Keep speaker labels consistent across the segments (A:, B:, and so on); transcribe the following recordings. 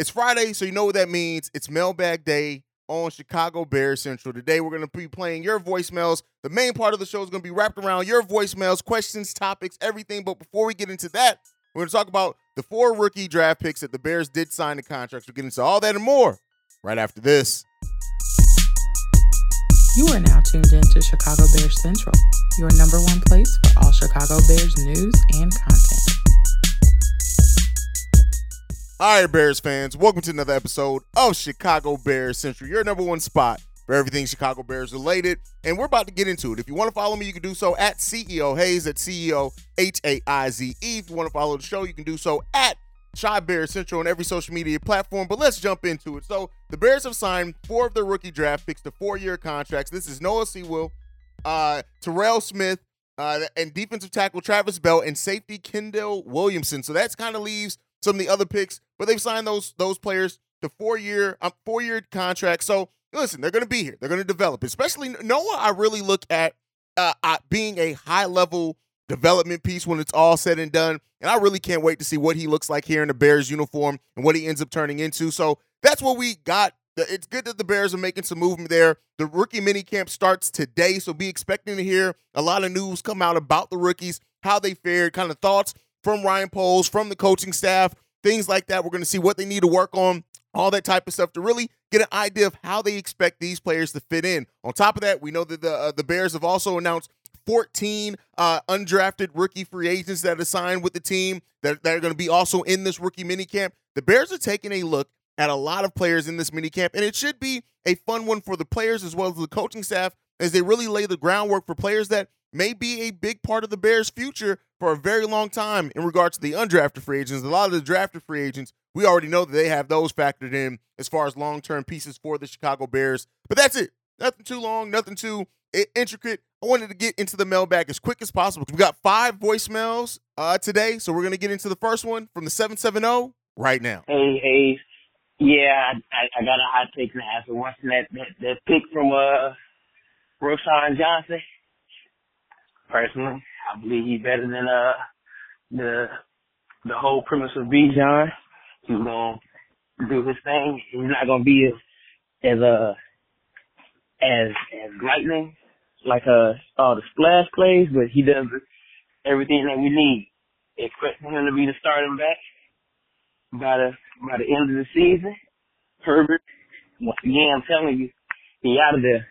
A: It's Friday, so you know what that means. It's mailbag day on Chicago Bears Central. Today, we're going to be playing your voicemails. The main part of the show is going to be wrapped around your voicemails, questions, topics, everything. But before we get into that, we're going to talk about the four rookie draft picks that the Bears did sign the contracts. We'll get into all that and more right after this.
B: You are now tuned in to Chicago Bears Central, your number one place for all Chicago Bears news and content.
A: All right, Bears fans, welcome to another episode of Chicago Bears Central, your number one spot for everything Chicago Bears related. And we're about to get into it. If you want to follow me, you can do so at CEO Haize, at CEO H A I Z E. If you want to follow the show, you can do so at Chi Bears Central on every social media platform. But let's jump into it. So the Bears have signed four of their rookie draft picks to four-year contracts. This is Noah Sewell, uh, Terell Smith, uh, and defensive tackle Travis Bell and safety Kendall Williamson. So that's kind of leaves some of the other picks, but they've signed those those players to four year um, four year contracts. So listen, they're going to be here. They're going to develop. Especially Noah, I really look at uh, uh, being a high level development piece when it's all said and done. And I really can't wait to see what he looks like here in the Bears uniform and what he ends up turning into. So that's what we got. It's good that the Bears are making some movement there. The rookie mini camp starts today, so be expecting to hear a lot of news come out about the rookies, how they fared, kind of thoughts from Ryan Poles, from the coaching staff, things like that. We're going to see what they need to work on, all that type of stuff to really get an idea of how they expect these players to fit in. On top of that, we know that the uh, the Bears have also announced 14 uh, undrafted rookie free agents that are signed with the team that, that are going to be also in this rookie minicamp. The Bears are taking a look at a lot of players in this minicamp, and it should be a fun one for the players as well as the coaching staff as they really lay the groundwork for players that may be a big part of the Bears' future for a very long time in regards to the undrafted free agents. A lot of the drafted free agents, we already know that they have those factored in as far as long term pieces for the Chicago Bears. But that's it. Nothing too long, nothing too intricate. I wanted to get into the mailbag as quick as possible. We got five voicemails uh, today, so we're going to get into the first one from the 770 right now.
C: Hey, hey. Yeah, I, I got a hot take now after watching that, that, that pick from uh, Roschon Johnson personally. I believe he's better than uh the the whole premise of Bijan. He's gonna do his thing. He's not gonna be as as uh as as lightning like uh all the splash plays, but he does everything that we need. Expecting him to be the starting back by the by the end of the season. Herbert, once again, I'm telling you, he out of there.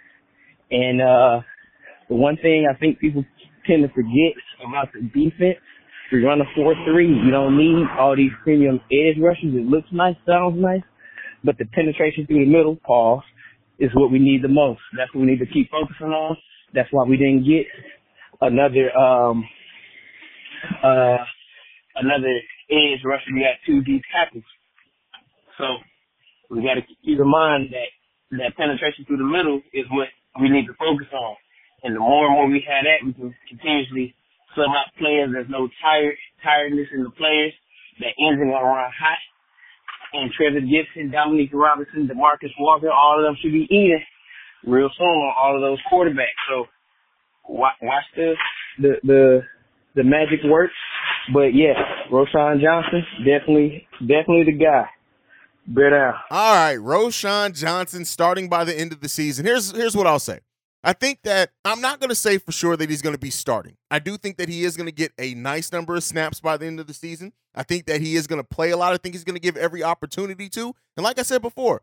C: And uh the one thing I think people tend to forget about the defense. If you run a 4-3, you don't need all these premium edge rushes. It looks nice, sounds nice, but the penetration through the middle, Paul, is what we need the most. That's what we need to keep focusing on. That's why we didn't get another, um, uh, another edge rusher. We got two deep tackles. So we got to keep in mind that that penetration through the middle is what we need to focus on. And the more and more we have that, we can mm-hmm. continuously sub out players. There's no tired tiredness in the players. The engine gonna run hot. And Trevis Gipson, Dominique Robinson, Demarcus Walker, all of them should be eating real soon on all of those quarterbacks. So watch, watch the the the the magic work. But yeah, Roschon Johnson, definitely definitely the guy. Bear down.
A: All right, Roschon Johnson starting by the end of the season. Here's here's what I'll say. I think that I'm not going to say for sure that he's going to be starting. I do think that he is going to get a nice number of snaps by the end of the season. I think that he is going to play a lot. I think he's going to give every opportunity to. And like I said before,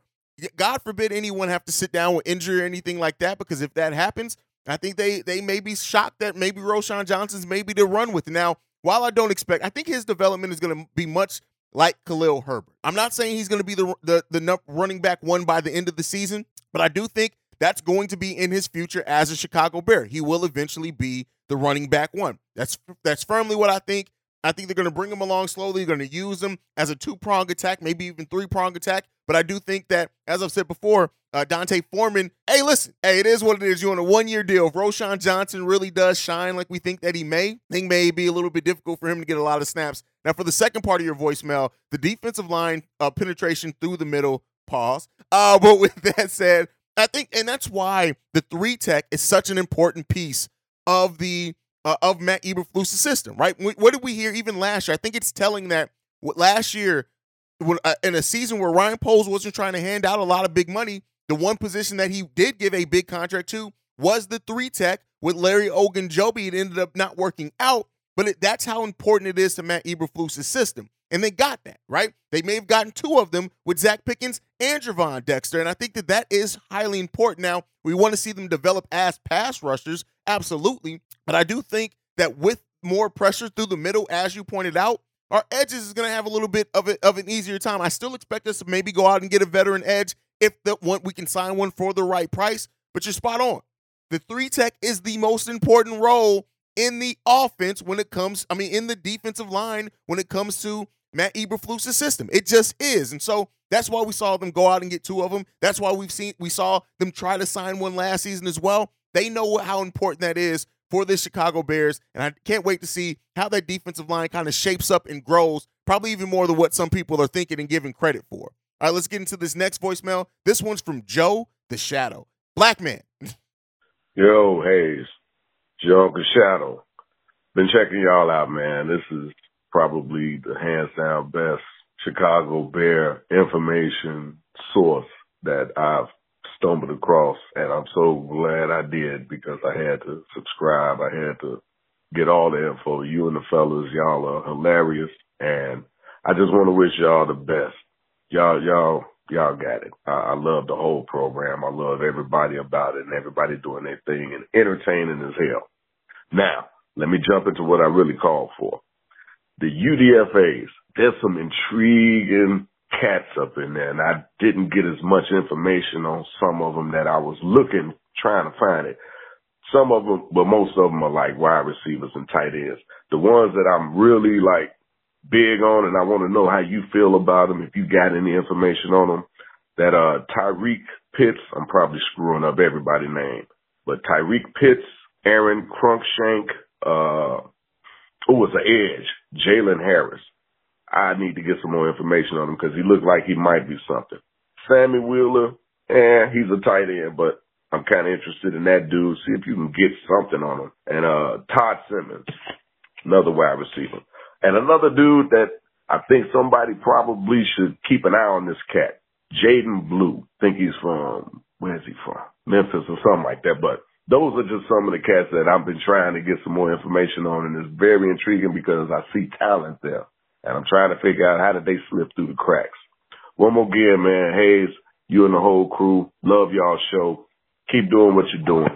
A: God forbid anyone have to sit down with injury or anything like that, because if that happens, I think they they may be shocked that maybe Roschon Johnson's maybe to run with. Now, while I don't expect, I think his development is going to be much like Khalil Herbert. I'm not saying he's going to be the, the the running back one by the end of the season, but I do think that's going to be in his future as a Chicago Bear. He will eventually be the running back one. That's that's firmly what I think. I think they're going to bring him along slowly. They're going to use him as a two prong attack, maybe even three prong attack. But I do think that, as I've said before, uh, D'Onta Foreman. Hey, listen, hey, it is what it is. You're on a one year deal. If Roschon Johnson really does shine like we think that he may, I think may be a little bit difficult for him to get a lot of snaps. Now, for the second part of your voicemail, the defensive line uh, penetration through the middle. Pause. Uh, but with that said, I think, and that's why the three tech is such an important piece of the uh, of Matt Eberflus's system, right? What did we hear even last year? I think it's telling that last year when, uh, in a season where Ryan Poles wasn't trying to hand out a lot of big money, the one position that he did give a big contract to was the three tech with Larry Ogunjobi. It ended up not working out, but it, that's how important it is to Matt Eberflus' system. And they got that, right? They may have gotten two of them with Zacch Pickens and Gervon Dexter. And I think that that is highly important. Now, we want to see them develop as pass rushers, absolutely. But I do think that with more pressure through the middle, as you pointed out, our edges is going to have a little bit of, a, of an easier time. I still expect us to maybe go out and get a veteran edge if the one we can sign one for the right price. But you're spot on. The three tech is the most important role in the offense when it comes, I mean, in the defensive line when it comes to Matt Eberflus' system. It just is. And so that's why we saw them go out and get two of them. That's why we've seen we saw them try to sign one last season as well. They know how important that is for the Chicago Bears. And I can't wait to see how that defensive line kind of shapes up and grows, probably even more than what some people are thinking and giving credit for. All right, let's get into this next voicemail. This one's from Joe the Shadow. Black man.
D: Yo, Haize. Joe the Shadow. Been checking y'all out, man. This is probably the hands down best Chicago Bear information source that I've stumbled across, and I'm so glad I did because I had to subscribe. I had to get all the info. You and the fellas, y'all are hilarious, and I just want to wish y'all the best. Y'all, y'all, y'all got it. I, I love the whole program. I love everybody about it and everybody doing their thing and entertaining as hell. Now, let me jump into what I really called for. The UDFAs. There's some intriguing cats up in there, and I didn't get as much information on some of them that I was looking, trying to find it. Some of them, but most of them are like wide receivers and tight ends. The ones that I'm really like big on, and I want to know how you feel about them. If you got any information on them, that uh Thyrick Pitts, I'm probably screwing up everybody's name, but Thyrick Pitts, Aron Cruickshank, uh, who was the edge, Jalen Harris. I need to get some more information on him because he looked like he might be something. Sammy Wheeler, eh, he's a tight end, but I'm kind of interested in that dude. See if you can get something on him. And uh Todd Simmons, another wide receiver, and another dude that I think somebody probably should keep an eye on this cat, Jaydon Blue. think he's from where's he from? Memphis or something like that. But those are just some of the cats that I've been trying to get some more information on, and it's very intriguing because I see talent there and I'm trying to figure out how did they slip through the cracks. One more again, man. Haize, you and the whole crew, love y'all show. Keep doing what you're doing.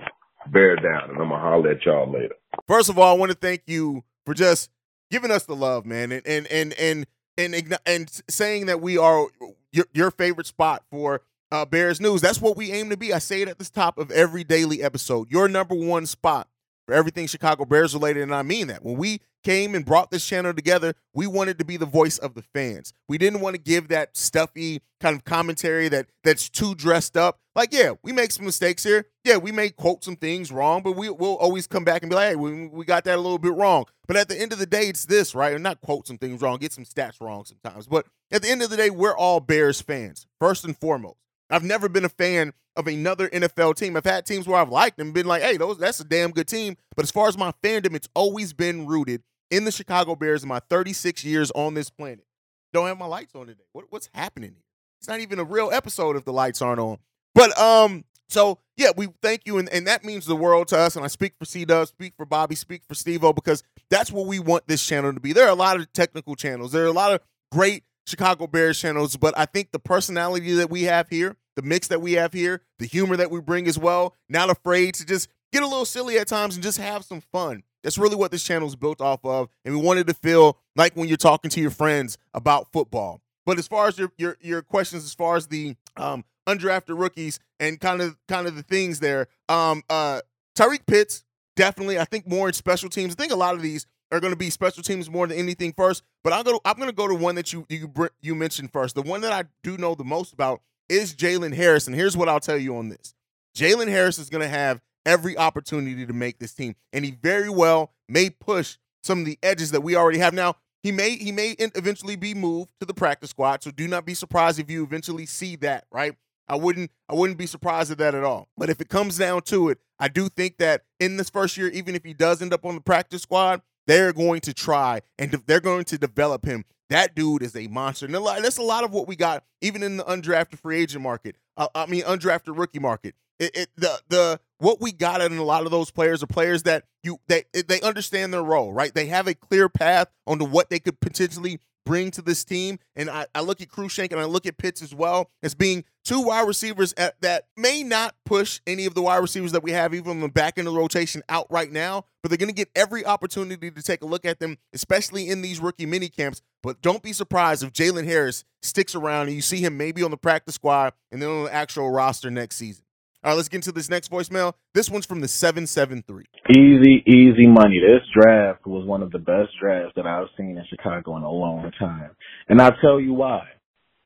D: Bear down, and I'm gonna holler at y'all later.
A: First of all, I want to thank you for just giving us the love, man, and and and and and, and saying that we are your, your favorite spot for uh, Bears news. That's what we aim to be. I say it at the top of every daily episode. Your number one spot for everything Chicago Bears related, and I mean that. When we came and brought this channel together, we wanted to be the voice of the fans. We didn't want to give that stuffy kind of commentary that that's too dressed up. Like, yeah, we make some mistakes here. Yeah, we may quote some things wrong, but we will always come back and be like, hey, we, we got that a little bit wrong. But at the end of the day, it's this, right? And not quote some things wrong, get some stats wrong sometimes. But at the end of the day, we're all Bears fans, first and foremost. I've never been a fan of another NFL team. I've had teams where I've liked them, been like, hey, those that's a damn good team. But as far as my fandom, it's always been rooted in the Chicago Bears in my 36 years on this planet. Don't have my lights on today. What, what's happening here? It's not even a real episode if the lights aren't on. But um, so yeah, we thank you, and, and that means the world to us. And I speak for C Dub, speak for Bobby, speak for Stevo, because that's what we want this channel to be. There are a lot of technical channels. There are a lot of great Chicago Bears channels, but I think the personality that we have here, the mix that we have here, the humor that we bring as well, not afraid to just get a little silly at times and just have some fun. That's really what this channel is built off of. And we wanted to feel like when you're talking to your friends about football. But as far as your your, your questions, as far as the um, undrafted rookies and kind of kind of the things there, um, uh, Thyrick Pitts definitely. I think more in special teams. I think a lot of these are going to be special teams more than anything first. But I'm gonna I'm gonna go to one that you you you mentioned first. The one that I do know the most about is Jalen Harris. And here's what I'll tell you on this: Jalen Harris is going to have every opportunity to make this team, and he very well may push some of the edges that we already have. Now, he may he may eventually be moved to the practice squad, so do not be surprised if you eventually see that. Right? I wouldn't I wouldn't be surprised at that at all. But if it comes down to it, I do think that in this first year, even if he does end up on the practice squad, they're going to try and they're going to develop him that dude is a monster. And that's a lot of what we got, even in the undrafted free agent market. Uh, I mean, undrafted rookie market. It, it, the the what we got in a lot of those players are players that you they they understand their role, right? They have a clear path onto what they could potentially bring to this team. And I, I look at Cruickshank and I look at Pitts as well as being two wide receivers at, that may not push any of the wide receivers that we have, even the back end of the rotation, out right now. But they're going to get every opportunity to take a look at them, especially in these rookie mini camps. But don't be surprised if Jalen Harris sticks around and you see him maybe on the practice squad and then on the actual roster next season. All right, let's get into this next voicemail. This one's from the 773.
E: Easy, easy money. This draft was one of the best drafts that I've seen in Chicago in a long time. And I'll tell you why.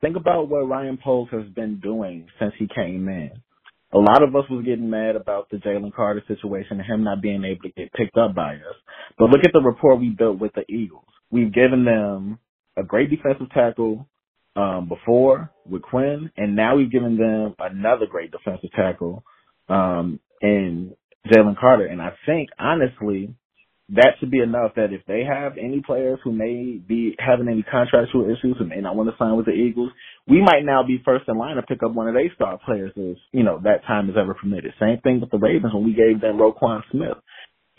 E: Think about what Ryan Poles has been doing since he came in. A lot of us was getting mad about the Jalen Carter situation and him not being able to get picked up by us. But look at the rapport we built with the Eagles. We've given them a great defensive tackle um, before with Quinn, and now we've given them another great defensive tackle um, in Jalen Carter. And I think, honestly, that should be enough that if they have any players who may be having any contractual issues and may not want to sign with the Eagles, we might now be first in line to pick up one of their star players as, you know, that time is ever permitted. Same thing with the Ravens when we gave them Roquan Smith.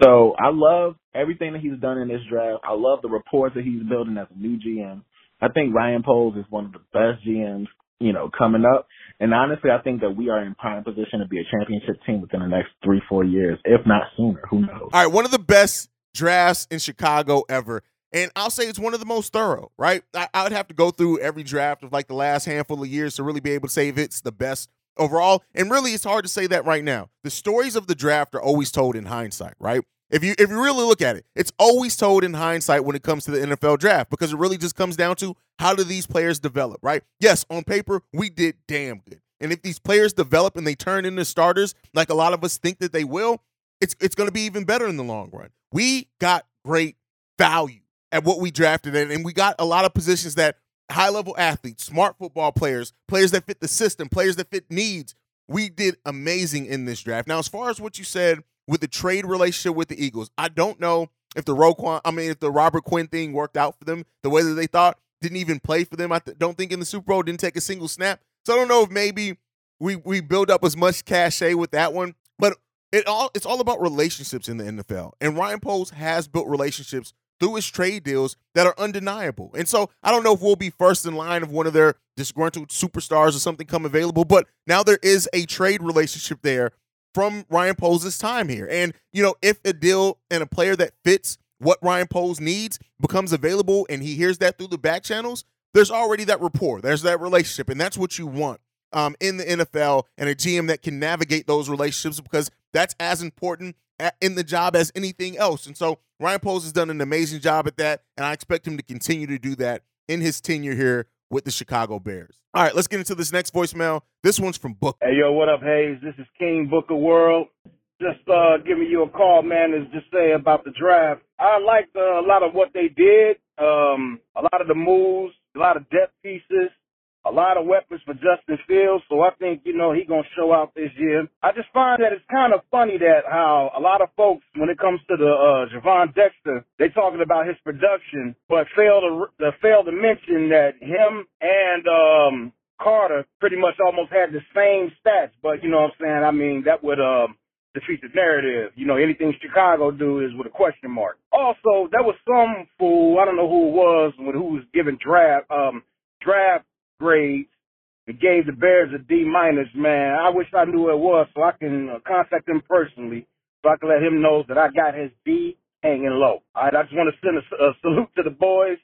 E: So I love everything that he's done in this draft. I love the reports that he's building as a new GM. I think Ryan Poles is one of the best GMs, you know, coming up. And honestly, I think that we are in prime position to be a championship team within the next three, four years, if not sooner. Who knows?
A: All right, one of the best drafts in Chicago ever. And I'll say it's one of the most thorough, right? I, I would have to go through every draft of like the last handful of years to really be able to say if it's the best overall. And really, it's hard to say that right now. The stories of the draft are always told in hindsight, right? If you if you really look at it, it's always told in hindsight when it comes to the NFL draft because it really just comes down to how do these players develop, right? Yes, on paper we did damn good. And if these players develop and they turn into starters like a lot of us think that they will, it's it's going to be even better in the long run. We got great value at what we drafted and we got a lot of positions that high level athletes, smart football players, players that fit the system, players that fit needs. We did amazing in this draft. Now, as far as what you said with the trade relationship with the Eagles. I don't know if the Roquan, I mean, if the Robert Quinn thing worked out for them the way that they thought. Didn't even play for them. I th- don't think in the Super Bowl didn't take a single snap. So I don't know if maybe we we build up as much cachet with that one. But it all it's all about relationships in the NFL. And Ryan Poles has built relationships through his trade deals that are undeniable. And so I don't know if we'll be first in line of one of their disgruntled superstars or something come available, but now there is a trade relationship there from Ryan Poles' time here. And, you know, if a deal and a player that fits what Ryan Poles needs becomes available and he hears that through the back channels, there's already that rapport. There's that relationship. And that's what you want um, in the NFL and a GM that can navigate those relationships because that's as important in the job as anything else. And so Ryan Poles has done an amazing job at that. And I expect him to continue to do that in his tenure here with the Chicago Bears. All right, let's get into this next voicemail. This one's from Book.
F: Hey, yo, what up, Haize? This is King Booker World. Just uh, giving you a call, man, is just say about the draft. I liked uh, a lot of what they did, um, a lot of the moves, a lot of depth pieces a lot of weapons for Justin Fields, so I think, you know, he's going to show out this year. I just find that it's kind of funny that how a lot of folks, when it comes to the uh, Gervon Dexter, they talking about his production, but fail to, to fail to mention that him and um, Carter pretty much almost had the same stats, but you know what I'm saying? I mean, that would um, defeat the narrative. You know, anything Chicago do is with a question mark. Also, there was some fool, I don't know who it was, who was giving draft um, draft grades and gave the Bears a D minus, man. I wish I knew who it was so I can uh, contact him personally so I can let him know that I got his D hanging low. All right, I just want to send a, a salute to the boys.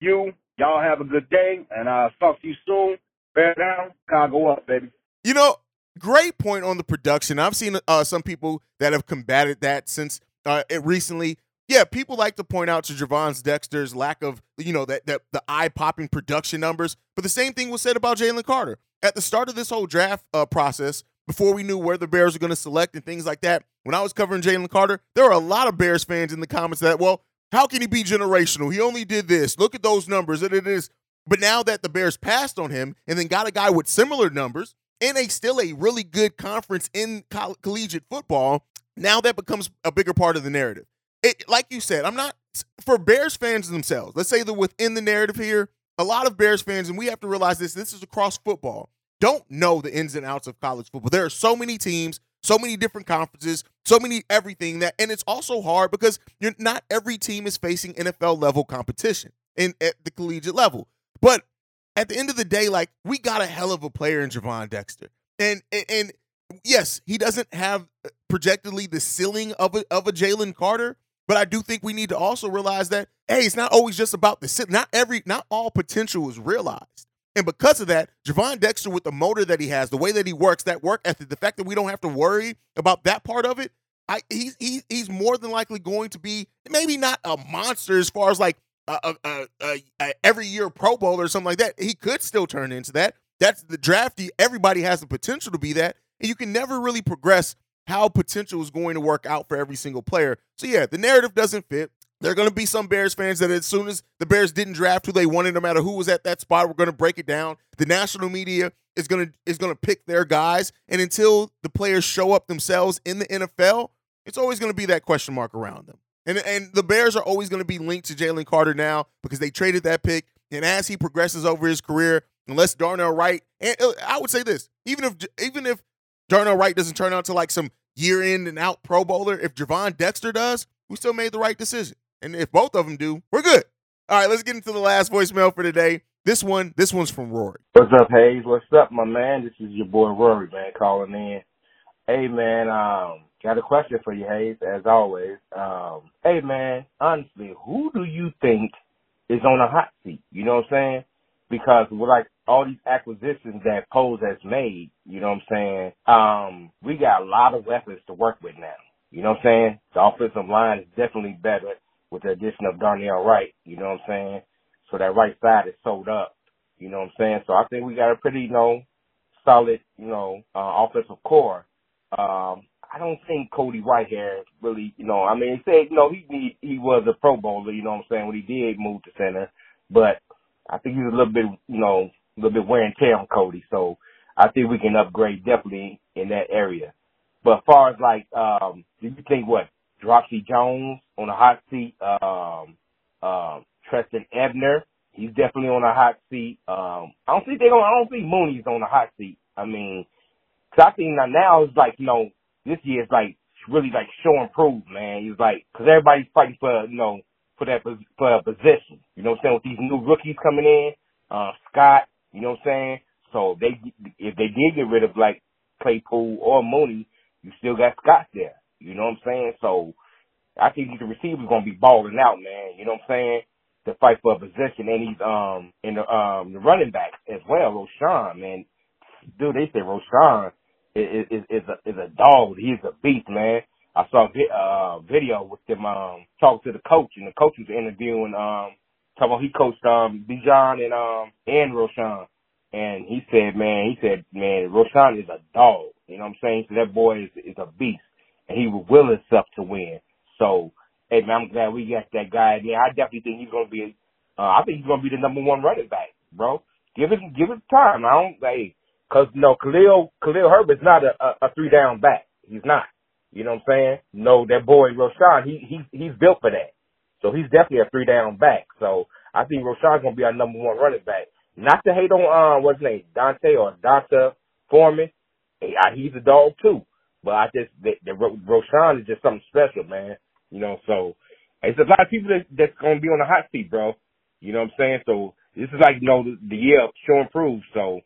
F: You, y'all have a good day, and I'll talk to you soon. Bear down, go up, baby.
A: You know, great point on the production. I've seen uh, some people that have combated that since uh, it recently yeah, people like to point out to Gervon Dexter's lack of, you know, that, that the eye popping production numbers. But the same thing was said about Jalen Carter. At the start of this whole draft uh, process, before we knew where the Bears were going to select and things like that, when I was covering Jalen Carter, there were a lot of Bears fans in the comments that, well, how can he be generational? He only did this. Look at those numbers. And it is. But now that the Bears passed on him and then got a guy with similar numbers in a still a really good conference in collegiate football, now that becomes a bigger part of the narrative. It, like you said, I'm not for Bears fans themselves. Let's say that within the narrative here, a lot of Bears fans, and we have to realize this. This is across football. Don't know the ins and outs of college football. There are so many teams, so many different conferences, so many everything that, and it's also hard because you're not every team is facing NFL level competition in at the collegiate level. But at the end of the day, like we got a hell of a player in Gervon Dexter, and and, and yes, he doesn't have uh, projectedly the ceiling of a of a Jalen Carter, but I do think we need to also realize that hey, it's not always just about the ceiling. Not every, not all potential is realized. And because of that, Gervon Dexter, with the motor that he has, the way that he works, that work ethic, the fact that we don't have to worry about that part of it, I he's he, he's more than likely going to be maybe not a monster as far as like a, a, a, a every year Pro Bowl or something like that. He could still turn into that. That's the drafty. Everybody has the potential to be that, and you can never really progress how potential is going to work out for every single player. So yeah, the narrative doesn't fit. There are going to be some Bears fans that as soon as the Bears didn't draft who they wanted, no matter who was at that spot, we're going to break it down. The national media is going to is going to pick their guys, and until the players show up themselves in the NFL, it's always going to be that question mark around them. And and the Bears are always going to be linked to Jalen Carter now because they traded that pick. And as he progresses over his career, unless Darnell Wright, and uh, I would say this, even if even if Darnell Wright doesn't turn out to like some year in and out Pro Bowler, if Gervon Dexter does, we still made the right decision. And if both of them do, we're good. All right, let's get into the last voicemail for today. This one, this one's from Rory.
G: What's up, Haize? What's up, my man? This is your boy Rory, man, calling in. Hey, man, um, got a question for you, Haize, as always. Um, hey, man, honestly, who do you think is on the hot seat? You know what I'm saying? Because like all these acquisitions that Poles has made, you know what I'm saying? Um, we got a lot of weapons to work with now. You know what I'm saying? The offensive line is definitely better with the addition of Darnell Wright. You know what I'm saying? So that right side is sold up. You know what I'm saying? So I think we got a pretty, you know, solid, you know, uh, offensive core. Um, I don't think Cody Whitehair really, you know, I mean, he said, you know, he he, he was a Pro Bowler, you know what I'm saying, when he did move to center, but I think he's a little bit, you know, a little bit wear and tear on Cody. So I think we can upgrade definitely in that area. But as far as like, um, do you think what Dropsy Jones on the hot seat. Um, um, Trestan Ebner, he's definitely on the hot seat. Um, I don't think they going I don't think Mooney's on the hot seat. I mean, cause I think now, it's like, you know, this year is like really like show and prove, man. It's like, cause everybody's fighting for, you know, for that, for a position. You know what I'm saying? With these new rookies coming in, uh, Scott, you know what I'm saying? So they, if they did get rid of like Claypool or Mooney, you still got Scott there. You know what I'm saying? So I think the receiver's gonna be balling out, man. You know what I'm saying? To fight for a position, and he's um in the um the running back as well, Roschon, man. Dude, they say Roschon is is, is a is a dog. He's a beast, man. I saw a uh, video with them um talking to the coach, and the coach was interviewing um talking about he coached um Bijan and um and Roschon, and he said, man, he said, man, Roschon is a dog. You know what I'm saying? So that boy is is a beast and he will will himself to win. So, hey man, I'm glad we got that guy there. I definitely think he's gonna be. Uh, I think he's gonna be the number one running back, bro. Give it, give it time. I don't, hey, cause no, Khalil, Khalil Herbert's not a, a, a three down back. He's not. You know what I'm saying? No, that boy Roschon, he he he's built for that. So he's definitely a three down back. So I think Roschon's gonna be our number one running back. Not to hate on uh what's his name, Dante or D'Onta Foreman. He's a dog too. But I just the, the Roschon is just something special, man. You know, so it's a lot of people that, that's gonna be on the hot seat, bro. You know what I'm saying? So this is like you know the, the year of show and prove. So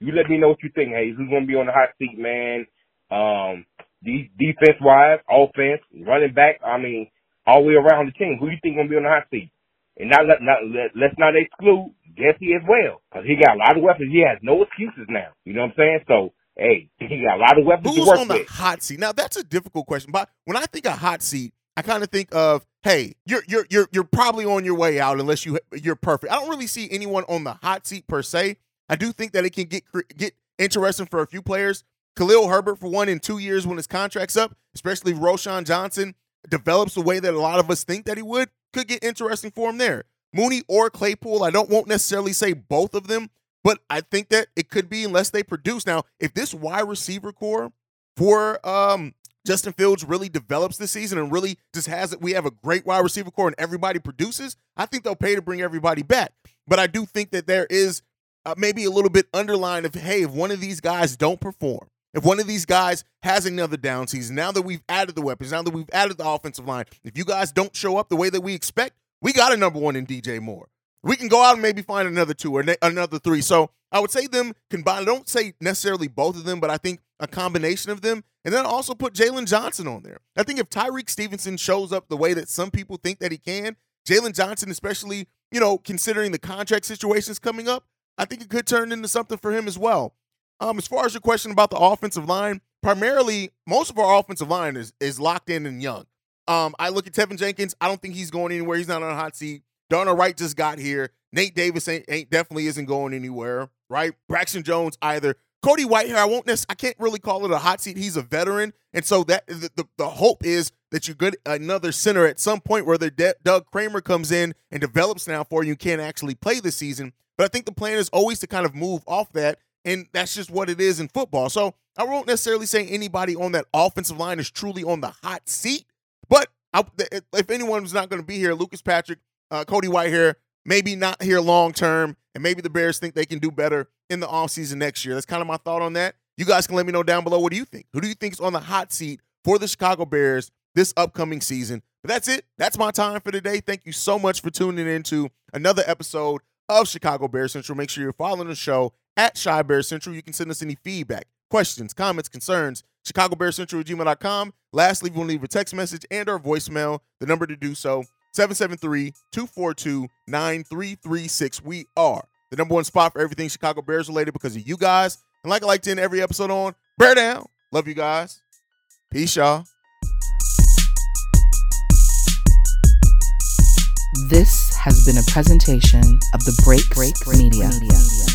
G: you let me know what you think, Hey, Who's gonna be on the hot seat, man? Um, de- defense wise, offense, running back. I mean, all the way around the team. Who you think gonna be on the hot seat? And not let not let, let's not exclude Jesse as well, because he got a lot of weapons. He has no excuses now. You know what I'm saying? So hey, he got a lot of weapons
A: Who's on the
G: with.
A: hot seat? Now that's a difficult question. But when I think of hot seat, I kind of think of, hey, you're you're you're you're probably on your way out unless you you're perfect. I don't really see anyone on the hot seat per se. I do think that it can get get interesting for a few players. Khalil Herbert for one in two years when his contract's up, especially if Roschon Johnson develops the way that a lot of us think that he would, could get interesting for him there. Mooney or Claypool, I don't won't necessarily say both of them, but I think that it could be unless they produce. Now, if this wide receiver core for um Justin Fields really develops this season and really just has it. We have a great wide receiver core and everybody produces. I think they'll pay to bring everybody back. But I do think that there is uh, maybe a little bit underlined of hey, if one of these guys don't perform, if one of these guys has another down season, now that we've added the weapons, now that we've added the offensive line, if you guys don't show up the way that we expect, we got a number one in DJ Moore. We can go out and maybe find another two or another three. So I would say them combined. I don't say necessarily both of them, but I think a combination of them. And then also put Jaylon Johnson on there. I think if Tyrique Stevenson shows up the way that some people think that he can, Jaylon Johnson, especially, you know, considering the contract situations coming up, I think it could turn into something for him as well. Um, as far as your question about the offensive line, primarily most of our offensive line is is locked in and young. Um, I look at Teven Jenkins. I don't think he's going anywhere. He's not on a hot seat. Darnell Wright just got here. Nate Davis ain't, ain't definitely isn't going anywhere, right? Braxton Jones either. Cody Whitehair, I won't necessarily, I can't really call it a hot seat. He's a veteran, and so that the, the, the hope is that you get another center at some point where De- Doug Kramer comes in and develops now for. You can't actually play this season, but I think the plan is always to kind of move off that, and that's just what it is in football. So I won't necessarily say anybody on that offensive line is truly on the hot seat, but I, if anyone's not going to be here, Lucas Patrick uh, Cody Whitehair maybe not here long term, and maybe the Bears think they can do better in the offseason next year. That's kind of my thought on that. You guys can let me know down below. What do you think? Who do you think is on the hot seat for the Chicago Bears this upcoming season? But that's it. That's my time for today. Thank you so much for tuning into another episode of Chicago Bears Central. Make sure you're following the show at Chi Bears Central. You can send us any feedback, questions, comments, concerns, chicagobearcentral at gmail.com. Lastly, if you want to leave a text message and or voicemail, the number to do so 773-242-9336. We are the number one spot for everything Chicago Bears related because of you guys. And like I like to end every episode on, bear down. Love you guys. Peace, y'all.
B: This has been a presentation of the Break Break Media. Media.